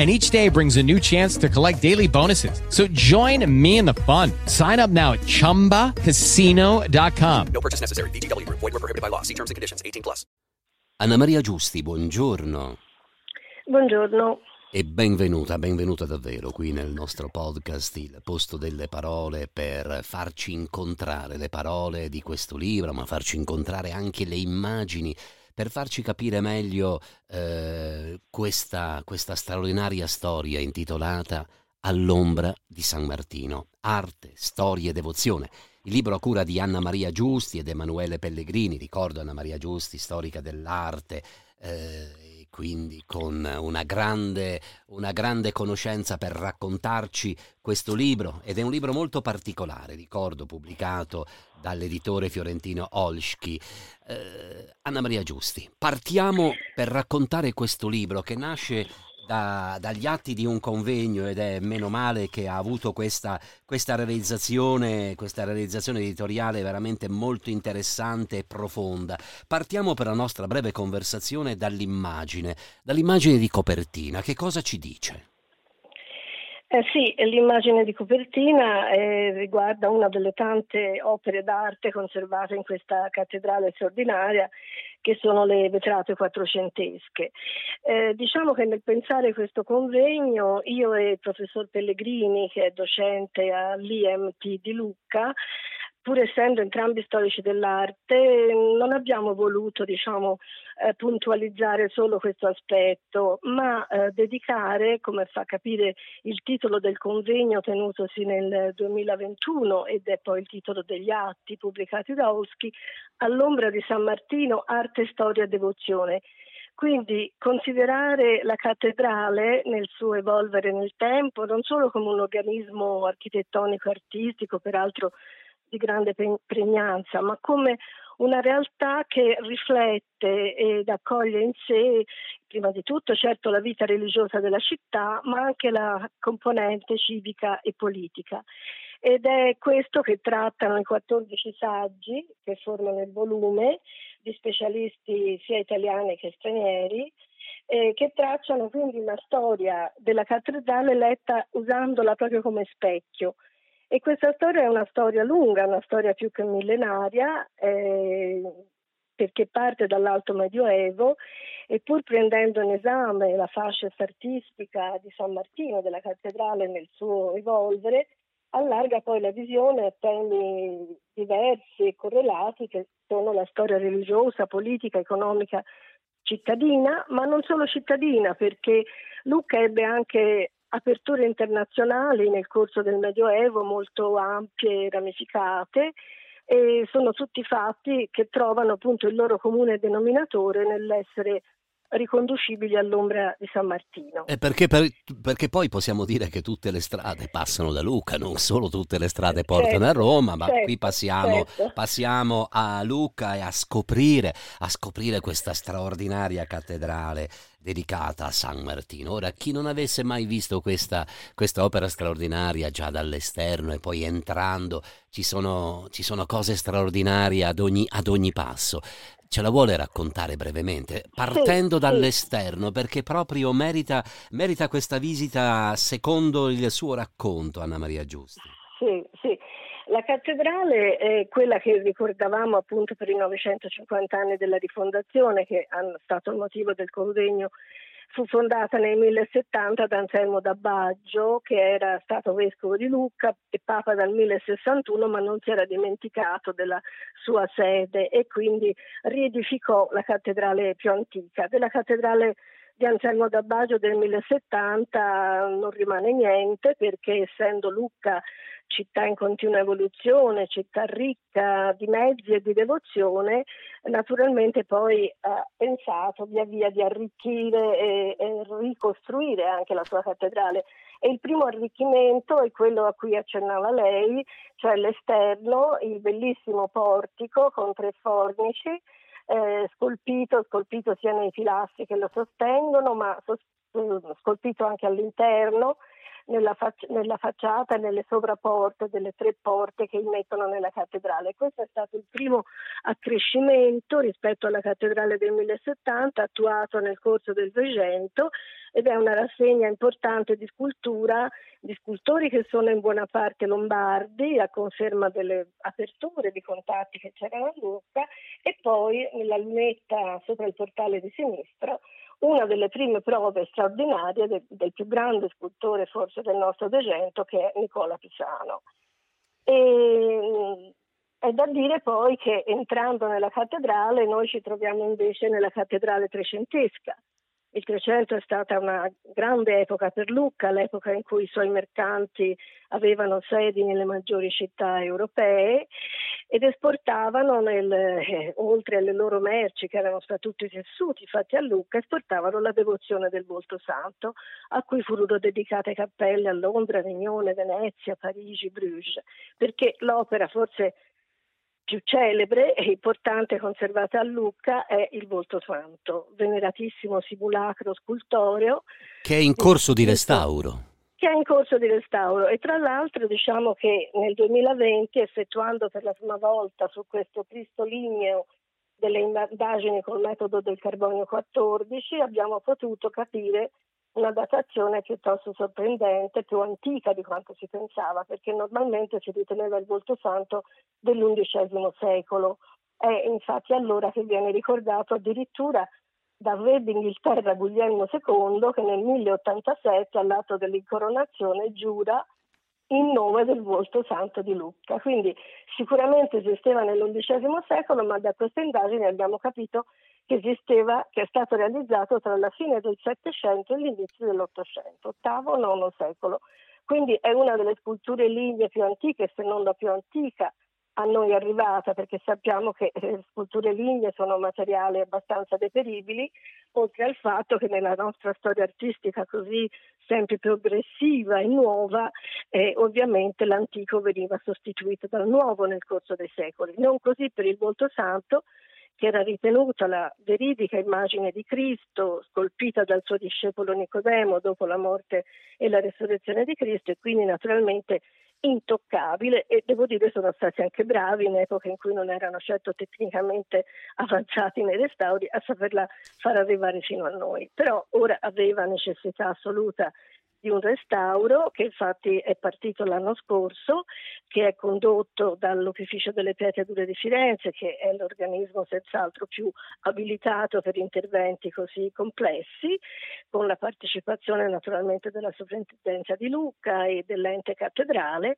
and each day brings a new chance to collect daily bonuses. So join me in the fun. Sign up now at ChumbaCasino.com. No purchase necessary. VGW. Void were prohibited by law. See terms and conditions. 18 plus. Anna Maria Giusti, buongiorno. Buongiorno. E benvenuta, benvenuta davvero qui nel nostro podcast, il posto delle parole per farci incontrare le parole di questo libro, ma farci incontrare anche le immagini per farci capire meglio eh, questa, questa straordinaria storia intitolata All'ombra di San Martino, arte, storia e devozione. Il libro a cura di Anna Maria Giusti ed Emanuele Pellegrini, ricordo Anna Maria Giusti, storica dell'arte, eh, quindi con una grande, una grande conoscenza per raccontarci questo libro ed è un libro molto particolare, ricordo, pubblicato dall'editore fiorentino Olschi. Eh, Anna Maria Giusti, partiamo per raccontare questo libro che nasce da, dagli atti di un convegno ed è meno male che ha avuto questa, questa, realizzazione, questa realizzazione editoriale veramente molto interessante e profonda. Partiamo per la nostra breve conversazione dall'immagine, dall'immagine di copertina. Che cosa ci dice? Eh sì, l'immagine di copertina eh, riguarda una delle tante opere d'arte conservate in questa cattedrale straordinaria che sono le vetrate quattrocentesche. Eh, diciamo che nel pensare questo convegno io e il professor Pellegrini, che è docente all'IMT di Lucca, pur essendo entrambi storici dell'arte, non abbiamo voluto diciamo, eh, puntualizzare solo questo aspetto, ma eh, dedicare, come fa capire il titolo del convegno tenutosi nel 2021 ed è poi il titolo degli atti pubblicati da Oschi, all'ombra di San Martino, arte, storia e devozione. Quindi considerare la cattedrale nel suo evolvere nel tempo non solo come un organismo architettonico artistico, peraltro di grande pregnanza, ma come una realtà che riflette ed accoglie in sé prima di tutto certo la vita religiosa della città, ma anche la componente civica e politica. Ed è questo che trattano i 14 saggi che formano il volume di specialisti sia italiani che stranieri, eh, che tracciano quindi una storia della cattedrale letta usandola proprio come specchio e questa storia è una storia lunga, una storia più che millenaria, eh, perché parte dall'Alto Medioevo e pur prendendo in esame la fascia artistica di San Martino della cattedrale nel suo evolvere, allarga poi la visione a temi diversi e correlati che sono la storia religiosa, politica, economica, cittadina, ma non solo cittadina, perché Lucca ebbe anche aperture internazionali nel corso del Medioevo molto ampie e ramificate e sono tutti fatti che trovano appunto il loro comune denominatore nell'essere riconducibili all'ombra di San Martino. E perché, per, perché, poi possiamo dire che tutte le strade passano da Lucca, non solo tutte le strade portano certo, a Roma, ma certo, qui passiamo, certo. passiamo, a Lucca e a scoprire, a scoprire questa straordinaria cattedrale dedicata a San Martino. Ora, chi non avesse mai visto questa, questa opera straordinaria già dall'esterno e poi entrando, ci sono, ci sono cose straordinarie ad ogni, ad ogni passo ce la vuole raccontare brevemente, partendo sì, dall'esterno, sì. perché proprio merita, merita, questa visita secondo il suo racconto, Anna Maria Giusti. Sì. La cattedrale è quella che ricordavamo appunto per i 950 anni della rifondazione, che hanno stato il motivo del convegno fu fondata nel 1070 da Anselmo d'Abbaggio, che era stato vescovo di Lucca e papa dal 1061, ma non si era dimenticato della sua sede e quindi riedificò la cattedrale più antica. Della cattedrale di Anselmo d'Abbaggio del 1070 non rimane niente perché essendo Lucca città in continua evoluzione, città ricca di mezzi e di devozione, naturalmente poi ha pensato via via di arricchire e, e ricostruire anche la sua cattedrale. E il primo arricchimento è quello a cui accennava lei, cioè l'esterno, il bellissimo portico con tre fornici, eh, scolpito, scolpito sia nei pilastri che lo sostengono, ma scolpito anche all'interno nella, fac- nella facciata e nelle sovrapporte delle tre porte che immettono nella cattedrale. Questo è stato il primo accrescimento rispetto alla cattedrale del 1070 attuato nel corso del 200 ed è una rassegna importante di scultura di scultori che sono in buona parte lombardi, a conferma delle aperture di contatti che c'erano a Lucca, e poi nella lunetta sopra il portale di sinistra una delle prime prove straordinarie de, del più grande scultore forse del nostro Degento che è Nicola Pisano. E, è da dire poi che entrando nella cattedrale noi ci troviamo invece nella cattedrale trecentesca, il Trecento è stata una grande epoca per Lucca, l'epoca in cui i suoi mercanti avevano sedi nelle maggiori città europee ed esportavano, nel, eh, oltre alle loro merci che erano statuti tessuti fatti a Lucca, esportavano la devozione del volto santo, a cui furono dedicate cappelle a Londra, Avignone, Venezia, Parigi, Bruges, perché l'opera forse più celebre e importante conservata a Lucca è il Volto Santo, veneratissimo simulacro scultoreo. Che è in corso di restauro. Che è in corso di restauro e tra l'altro diciamo che nel 2020 effettuando per la prima volta su questo Cristo ligneo delle indagini col metodo del carbonio 14 abbiamo potuto capire una datazione piuttosto sorprendente, più antica di quanto si pensava, perché normalmente si riteneva il volto santo dell'undicesimo secolo. È infatti allora che viene ricordato addirittura dal re d'Inghilterra Guglielmo II che nel 1087 all'atto dell'incoronazione giura in nome del volto santo di Lucca. Quindi sicuramente esisteva nell'undicesimo secolo, ma da queste indagini abbiamo capito che esisteva, che è stato realizzato tra la fine del Settecento e l'inizio dell'Ottocento, VIII-IX secolo. Quindi è una delle sculture lignee più antiche, se non la più antica a noi arrivata, perché sappiamo che le eh, sculture lignee sono materiali abbastanza deperibili, oltre al fatto che nella nostra storia artistica così sempre progressiva e nuova, eh, ovviamente l'antico veniva sostituito dal nuovo nel corso dei secoli. Non così per il volto santo, che era ritenuta la veridica immagine di Cristo scolpita dal suo discepolo Nicodemo dopo la morte e la resurrezione di Cristo e quindi naturalmente intoccabile e devo dire sono stati anche bravi in epoca in cui non erano certo tecnicamente avanzati nei restauri a saperla far arrivare fino a noi. Però ora aveva necessità assoluta di un restauro che infatti è partito l'anno scorso, che è condotto dall'Opificio delle Pietre Dure di Firenze, che è l'organismo senz'altro più abilitato per interventi così complessi, con la partecipazione naturalmente della Sovrintendenza di Lucca e dell'ente cattedrale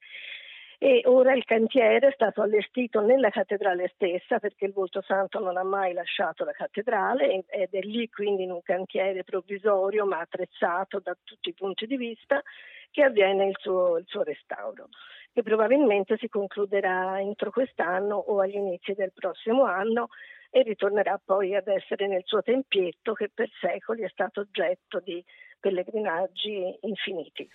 e ora il cantiere è stato allestito nella cattedrale stessa perché il Volto Santo non ha mai lasciato la cattedrale ed è lì quindi in un cantiere provvisorio ma attrezzato da tutti i punti di vista che avviene il suo, il suo restauro che probabilmente si concluderà entro quest'anno o agli inizi del prossimo anno e ritornerà poi ad essere nel suo tempietto che per secoli è stato oggetto di pellegrinaggi infiniti.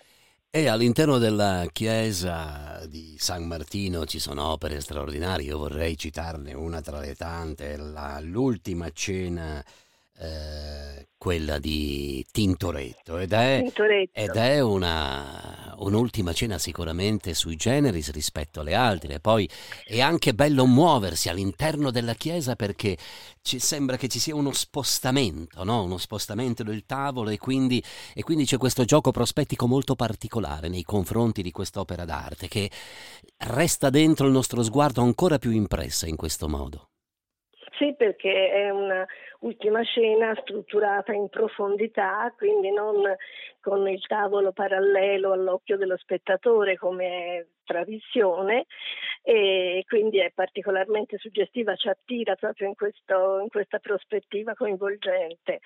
E all'interno della chiesa di San Martino ci sono opere straordinarie, io vorrei citarne una tra le tante, la, l'ultima cena eh, quella di Tintoretto ed è, Tintoretto. Ed è una, un'ultima cena sicuramente sui generis rispetto alle altre. Poi è anche bello muoversi all'interno della chiesa perché ci sembra che ci sia uno spostamento, no? uno spostamento del tavolo e quindi, e quindi c'è questo gioco prospettico molto particolare nei confronti di quest'opera d'arte che resta dentro il nostro sguardo ancora più impressa in questo modo. Sì, perché è una ultima scena strutturata in profondità, quindi non con il tavolo parallelo all'occhio dello spettatore come tradizione e quindi è particolarmente suggestiva, ci attira proprio in, questo, in questa prospettiva coinvolgente.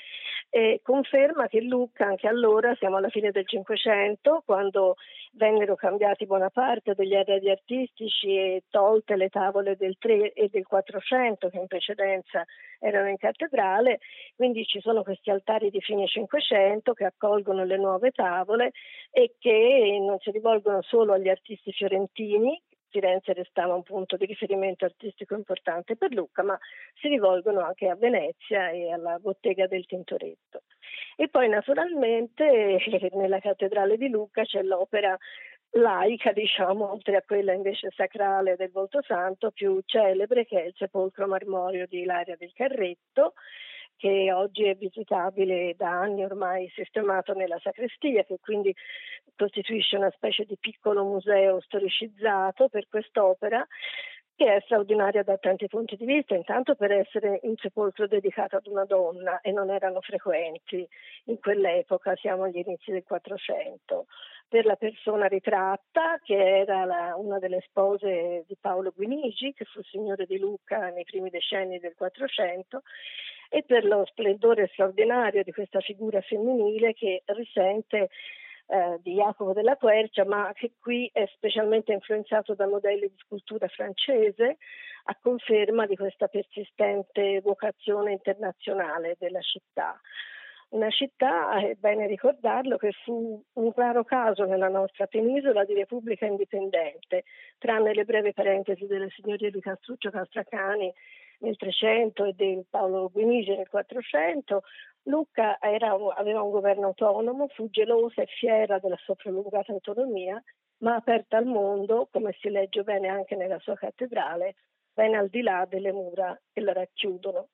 E conferma che Lucca anche allora, siamo alla fine del Cinquecento, quando vennero cambiati buona parte degli arredi artistici e tolte le tavole del 3 e del 400 che in precedenza erano in cattedrale, quindi ci sono questi altari di fine Cinquecento che accolgono le nuove tavole e che non si rivolgono solo agli artisti fiorentini, Firenze restava un punto di riferimento artistico importante per Lucca, ma si rivolgono anche a Venezia e alla bottega del Tintoretto. E poi naturalmente nella cattedrale di Lucca c'è l'opera laica, diciamo, oltre a quella invece sacrale del Volto Santo, più celebre che è il sepolcro marmoreo di Ilaria del Carretto, che oggi è visitabile da anni ormai sistemato nella sacrestia, che quindi costituisce una specie di piccolo museo storicizzato per quest'opera che è straordinaria da tanti punti di vista, intanto per essere un sepolcro dedicato ad una donna e non erano frequenti in quell'epoca, siamo agli inizi del 400, per la persona ritratta che era la, una delle spose di Paolo Guinigi, che fu signore di Lucca nei primi decenni del 400 e per lo splendore straordinario di questa figura femminile che risente eh, di Jacopo della Quercia, ma che qui è specialmente influenzato da modelli di scultura francese, a conferma di questa persistente vocazione internazionale della città. Una città, è bene ricordarlo, che fu un raro caso nella nostra penisola di repubblica indipendente, tranne le brevi parentesi delle signorie di Castruccio Castracani nel 300 e del Paolo Guinigi nel 400, Lucca era, aveva un governo autonomo, fu gelosa e fiera della sua prolungata autonomia, ma aperta al mondo, come si legge bene anche nella sua cattedrale, ben al di là delle mura che la racchiudono.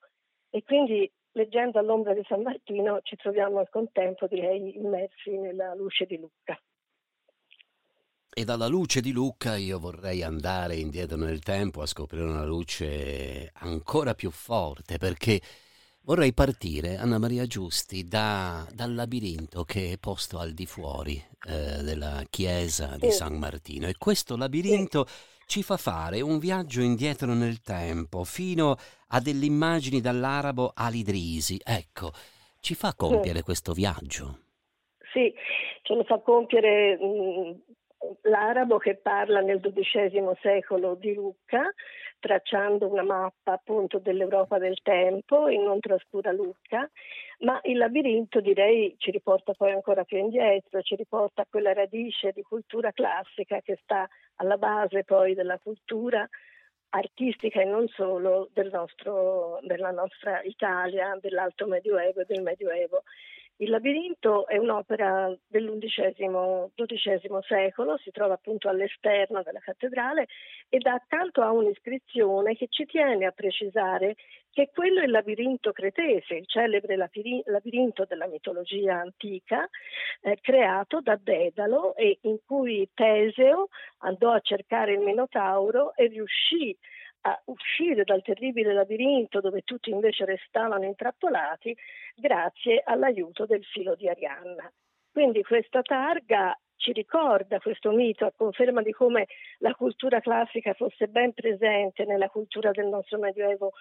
E quindi, leggendo all'ombra di San Martino, ci troviamo al contempo, direi, immersi nella luce di Lucca. E dalla luce di Lucca io vorrei andare indietro nel tempo a scoprire una luce ancora più forte perché vorrei partire, Anna Maria Giusti, da, dal labirinto che è posto al di fuori eh, della chiesa di San Martino. E questo labirinto ci fa fare un viaggio indietro nel tempo fino a delle immagini dall'arabo all'Idrisi. Ecco, ci fa compiere questo viaggio. Sì, ce lo fa compiere mh, l'arabo che parla nel XII secolo di Lucca, tracciando una mappa appunto dell'Europa del tempo in non trascura Lucca, ma il labirinto direi ci riporta poi ancora più indietro, ci riporta a quella radice di cultura classica che sta alla base poi della cultura artistica e non solo del nostro, della nostra Italia, dell'alto medioevo e del medioevo. Il labirinto è un'opera dell'undicesimo-dodicesimo secolo, si trova appunto all'esterno della cattedrale ed accanto a un'iscrizione che ci tiene a precisare che quello è il labirinto cretese, il celebre labirinto della mitologia antica, eh, creato da Dedalo e in cui Teseo andò a cercare il Minotauro e riuscì a uscire dal terribile labirinto dove tutti invece restavano intrappolati grazie all'aiuto del filo di Arianna. Quindi questa targa ci ricorda questo mito a conferma di come la cultura classica fosse ben presente nella cultura del nostro Medioevo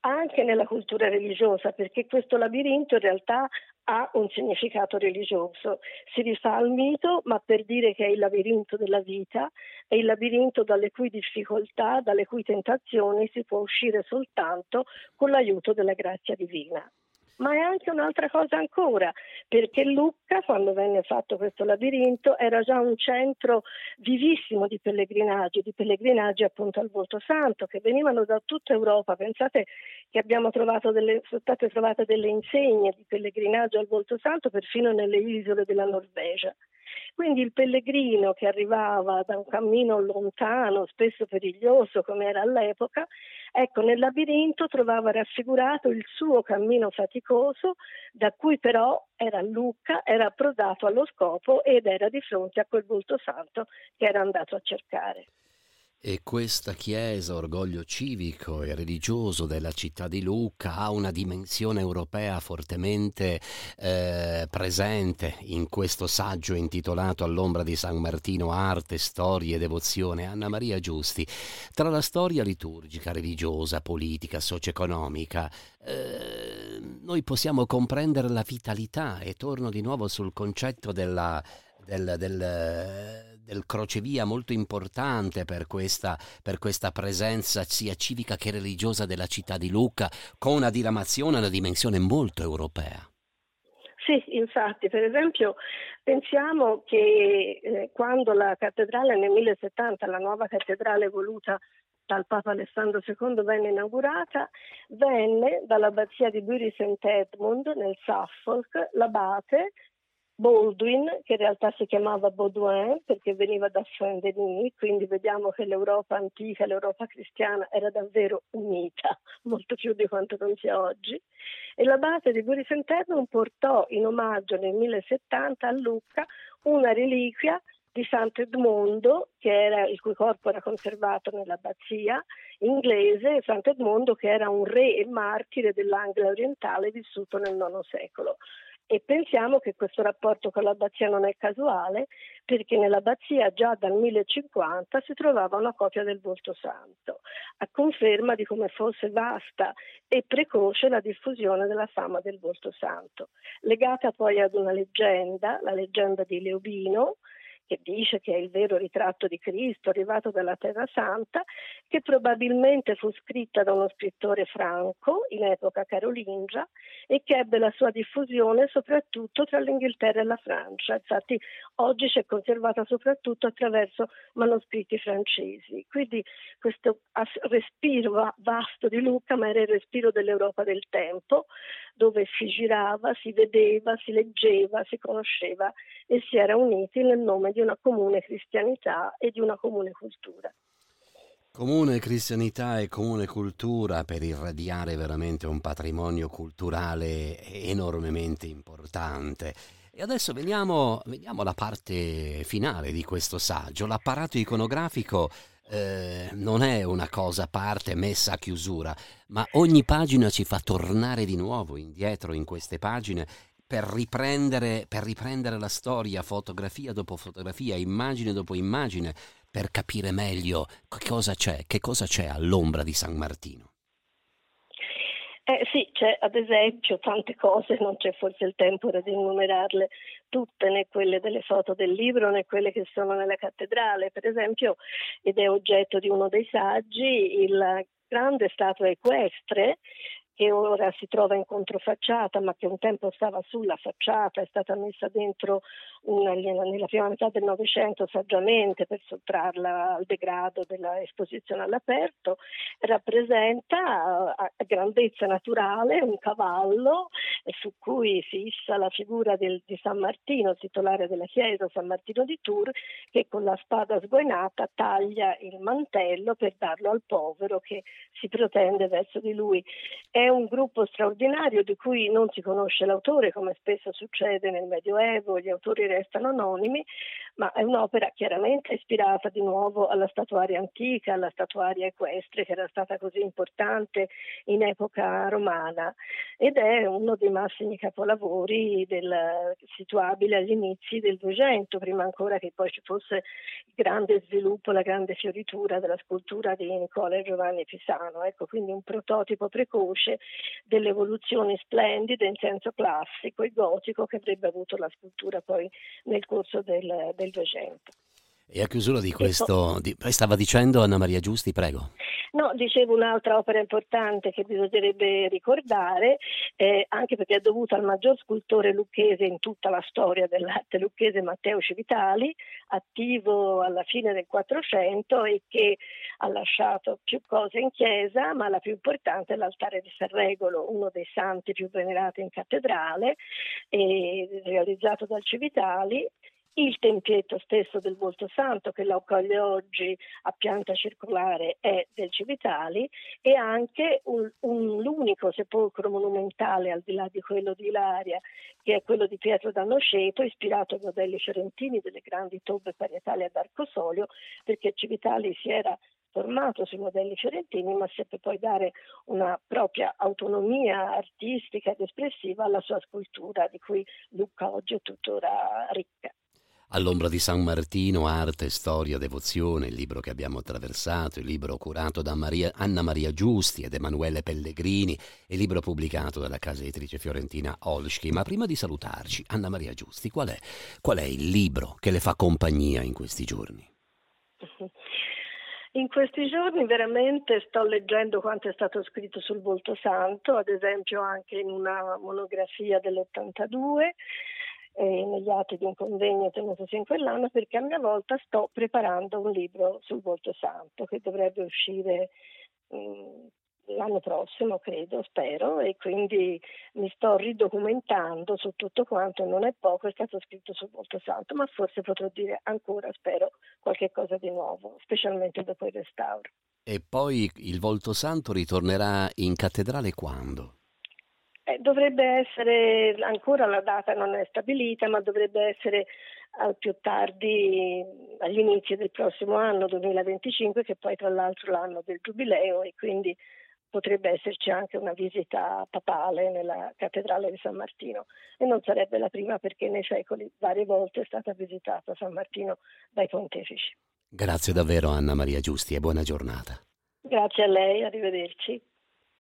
anche nella cultura religiosa, perché questo labirinto in realtà ha un significato religioso. Si rifà al mito, ma per dire che è il labirinto della vita, è il labirinto dalle cui difficoltà, dalle cui tentazioni si può uscire soltanto con l'aiuto della grazia divina ma è anche un'altra cosa ancora, perché Lucca, quando venne fatto questo labirinto, era già un centro vivissimo di pellegrinaggi, di pellegrinaggi appunto al Volto Santo, che venivano da tutta Europa. Pensate che abbiamo trovato delle, sono state trovate delle insegne di pellegrinaggio al Volto Santo perfino nelle isole della Norvegia. Quindi il pellegrino che arrivava da un cammino lontano, spesso periglioso come era all'epoca, ecco nel labirinto trovava raffigurato il suo cammino faticoso, da cui però era Lucca, era approdato allo scopo ed era di fronte a quel volto santo che era andato a cercare. E questa chiesa, orgoglio civico e religioso della città di Lucca, ha una dimensione europea fortemente eh, presente in questo saggio intitolato All'ombra di San Martino, arte, storia e devozione. Anna Maria Giusti, tra la storia liturgica, religiosa, politica, socio-economica, eh, noi possiamo comprendere la vitalità e torno di nuovo sul concetto della, del, del del crocevia molto importante per questa, per questa presenza sia civica che religiosa della città di Lucca, con una diramazione, una dimensione molto europea. Sì, infatti, per esempio pensiamo che eh, quando la cattedrale nel 1070, la nuova cattedrale voluta dal Papa Alessandro II venne inaugurata, venne dall'abbazia di Bury St. Edmund nel Suffolk l'abate Baldwin, che in realtà si chiamava Baudouin perché veniva da Saint-Denis, quindi vediamo che l'Europa antica, l'Europa cristiana era davvero unita, molto più di quanto non sia oggi. E l'abate di Bury Sant'Edmund portò in omaggio nel 1070 a Lucca una reliquia di Sant'Edmondo, era, il cui corpo era conservato nell'abbazia inglese, Sant'Edmondo che era un re e martire dell'Anglia orientale vissuto nel IX secolo e pensiamo che questo rapporto con l'abbazia non è casuale perché nell'abbazia già dal 1050 si trovava una copia del volto santo, a conferma di come fosse vasta e precoce la diffusione della fama del volto santo, legata poi ad una leggenda, la leggenda di Leobino, che dice che è il vero ritratto di Cristo arrivato dalla Terra Santa, che probabilmente fu scritta da uno scrittore franco in epoca carolingia e che ebbe la sua diffusione soprattutto tra l'Inghilterra e la Francia. Infatti oggi si è conservata soprattutto attraverso manoscritti francesi. Quindi questo respiro vasto di Luca, ma era il respiro dell'Europa del tempo, dove si girava, si vedeva, si leggeva, si conosceva e si era uniti nel nome di una comune cristianità e di una comune cultura. Comune cristianità e comune cultura per irradiare veramente un patrimonio culturale enormemente importante. E adesso veniamo, veniamo alla parte finale di questo saggio. L'apparato iconografico eh, non è una cosa a parte messa a chiusura, ma ogni pagina ci fa tornare di nuovo indietro in queste pagine per riprendere, per riprendere la storia, fotografia dopo fotografia, immagine dopo immagine, per capire meglio che cosa c'è, che cosa c'è all'ombra di San Martino. Eh sì, c'è ad esempio tante cose, non c'è forse il tempo di enumerarle tutte, né quelle delle foto del libro né quelle che sono nella cattedrale, per esempio, ed è oggetto di uno dei saggi, il grande statua equestre che ora si trova in controfacciata ma che un tempo stava sulla facciata, è stata messa dentro una, nella prima metà del Novecento saggiamente per sottrarla al degrado dell'esposizione all'aperto, rappresenta a grandezza naturale un cavallo su cui si issa la figura del, di San Martino, titolare della chiesa San Martino di Tours, che con la spada sguainata taglia il mantello per darlo al povero che si protende verso di lui. È un gruppo straordinario di cui non si conosce l'autore, come spesso succede nel Medioevo, gli autori restano anonimi, ma è un'opera chiaramente ispirata di nuovo alla statuaria antica, alla statuaria equestre che era stata così importante in epoca romana ed è uno dei massimi capolavori del, situabile agli inizi del Duecento, prima ancora che poi ci fosse il grande sviluppo, la grande fioritura della scultura di Nicola e Giovanni Pisano. Ecco, quindi un prototipo precoce delle evoluzioni splendide in senso classico e gotico che avrebbe avuto la scultura poi nel corso del, del 200. E a chiusura di questo, di, stava dicendo Anna Maria Giusti, prego. No, dicevo un'altra opera importante che bisognerebbe ricordare, eh, anche perché è dovuta al maggior scultore lucchese in tutta la storia dell'arte lucchese, Matteo Civitali, attivo alla fine del Quattrocento e che ha lasciato più cose in chiesa, ma la più importante è l'altare di San Regolo, uno dei santi più venerati in cattedrale, realizzato dal Civitali il tempietto stesso del Volto Santo che lo accoglie oggi a pianta circolare è del Civitali e anche un, un, l'unico sepolcro monumentale al di là di quello di Ilaria che è quello di Pietro D'Annoceto ispirato ai modelli fiorentini delle grandi tobbe parietali ad arcosolio perché Civitali si era formato sui modelli fiorentini, ma seppe poi dare una propria autonomia artistica ed espressiva alla sua scultura, di cui Lucca oggi è tuttora ricca. All'ombra di San Martino, arte, storia, devozione, il libro che abbiamo attraversato, il libro curato da Maria, Anna Maria Giusti ed Emanuele Pellegrini, il libro pubblicato dalla casa editrice fiorentina Olschi. Ma prima di salutarci, Anna Maria Giusti, qual è, qual è il libro che le fa compagnia in questi giorni? In questi giorni veramente sto leggendo quanto è stato scritto sul volto santo, ad esempio anche in una monografia dell'82 eh, negli atti di un convegno tenutosi in quell'anno perché a mia volta sto preparando un libro sul volto santo che dovrebbe uscire mh, mm, l'anno prossimo, credo, spero, e quindi mi sto ridocumentando su tutto quanto, non è poco, è stato scritto sul volto santo, ma forse potrò dire ancora, spero, qualche cosa di nuovo, specialmente dopo il restauro. E poi il volto santo ritornerà in cattedrale quando? Eh, dovrebbe essere, ancora la data non è stabilita, ma dovrebbe essere al più tardi agli inizi del prossimo anno 2025, che poi tra l'altro l'anno del giubileo e quindi potrebbe esserci anche una visita papale nella cattedrale di San Martino e non sarebbe la prima perché nei secoli varie volte è stata visitata San Martino dai pontefici. Grazie davvero Anna Maria Giusti e buona giornata. Grazie a lei, arrivederci.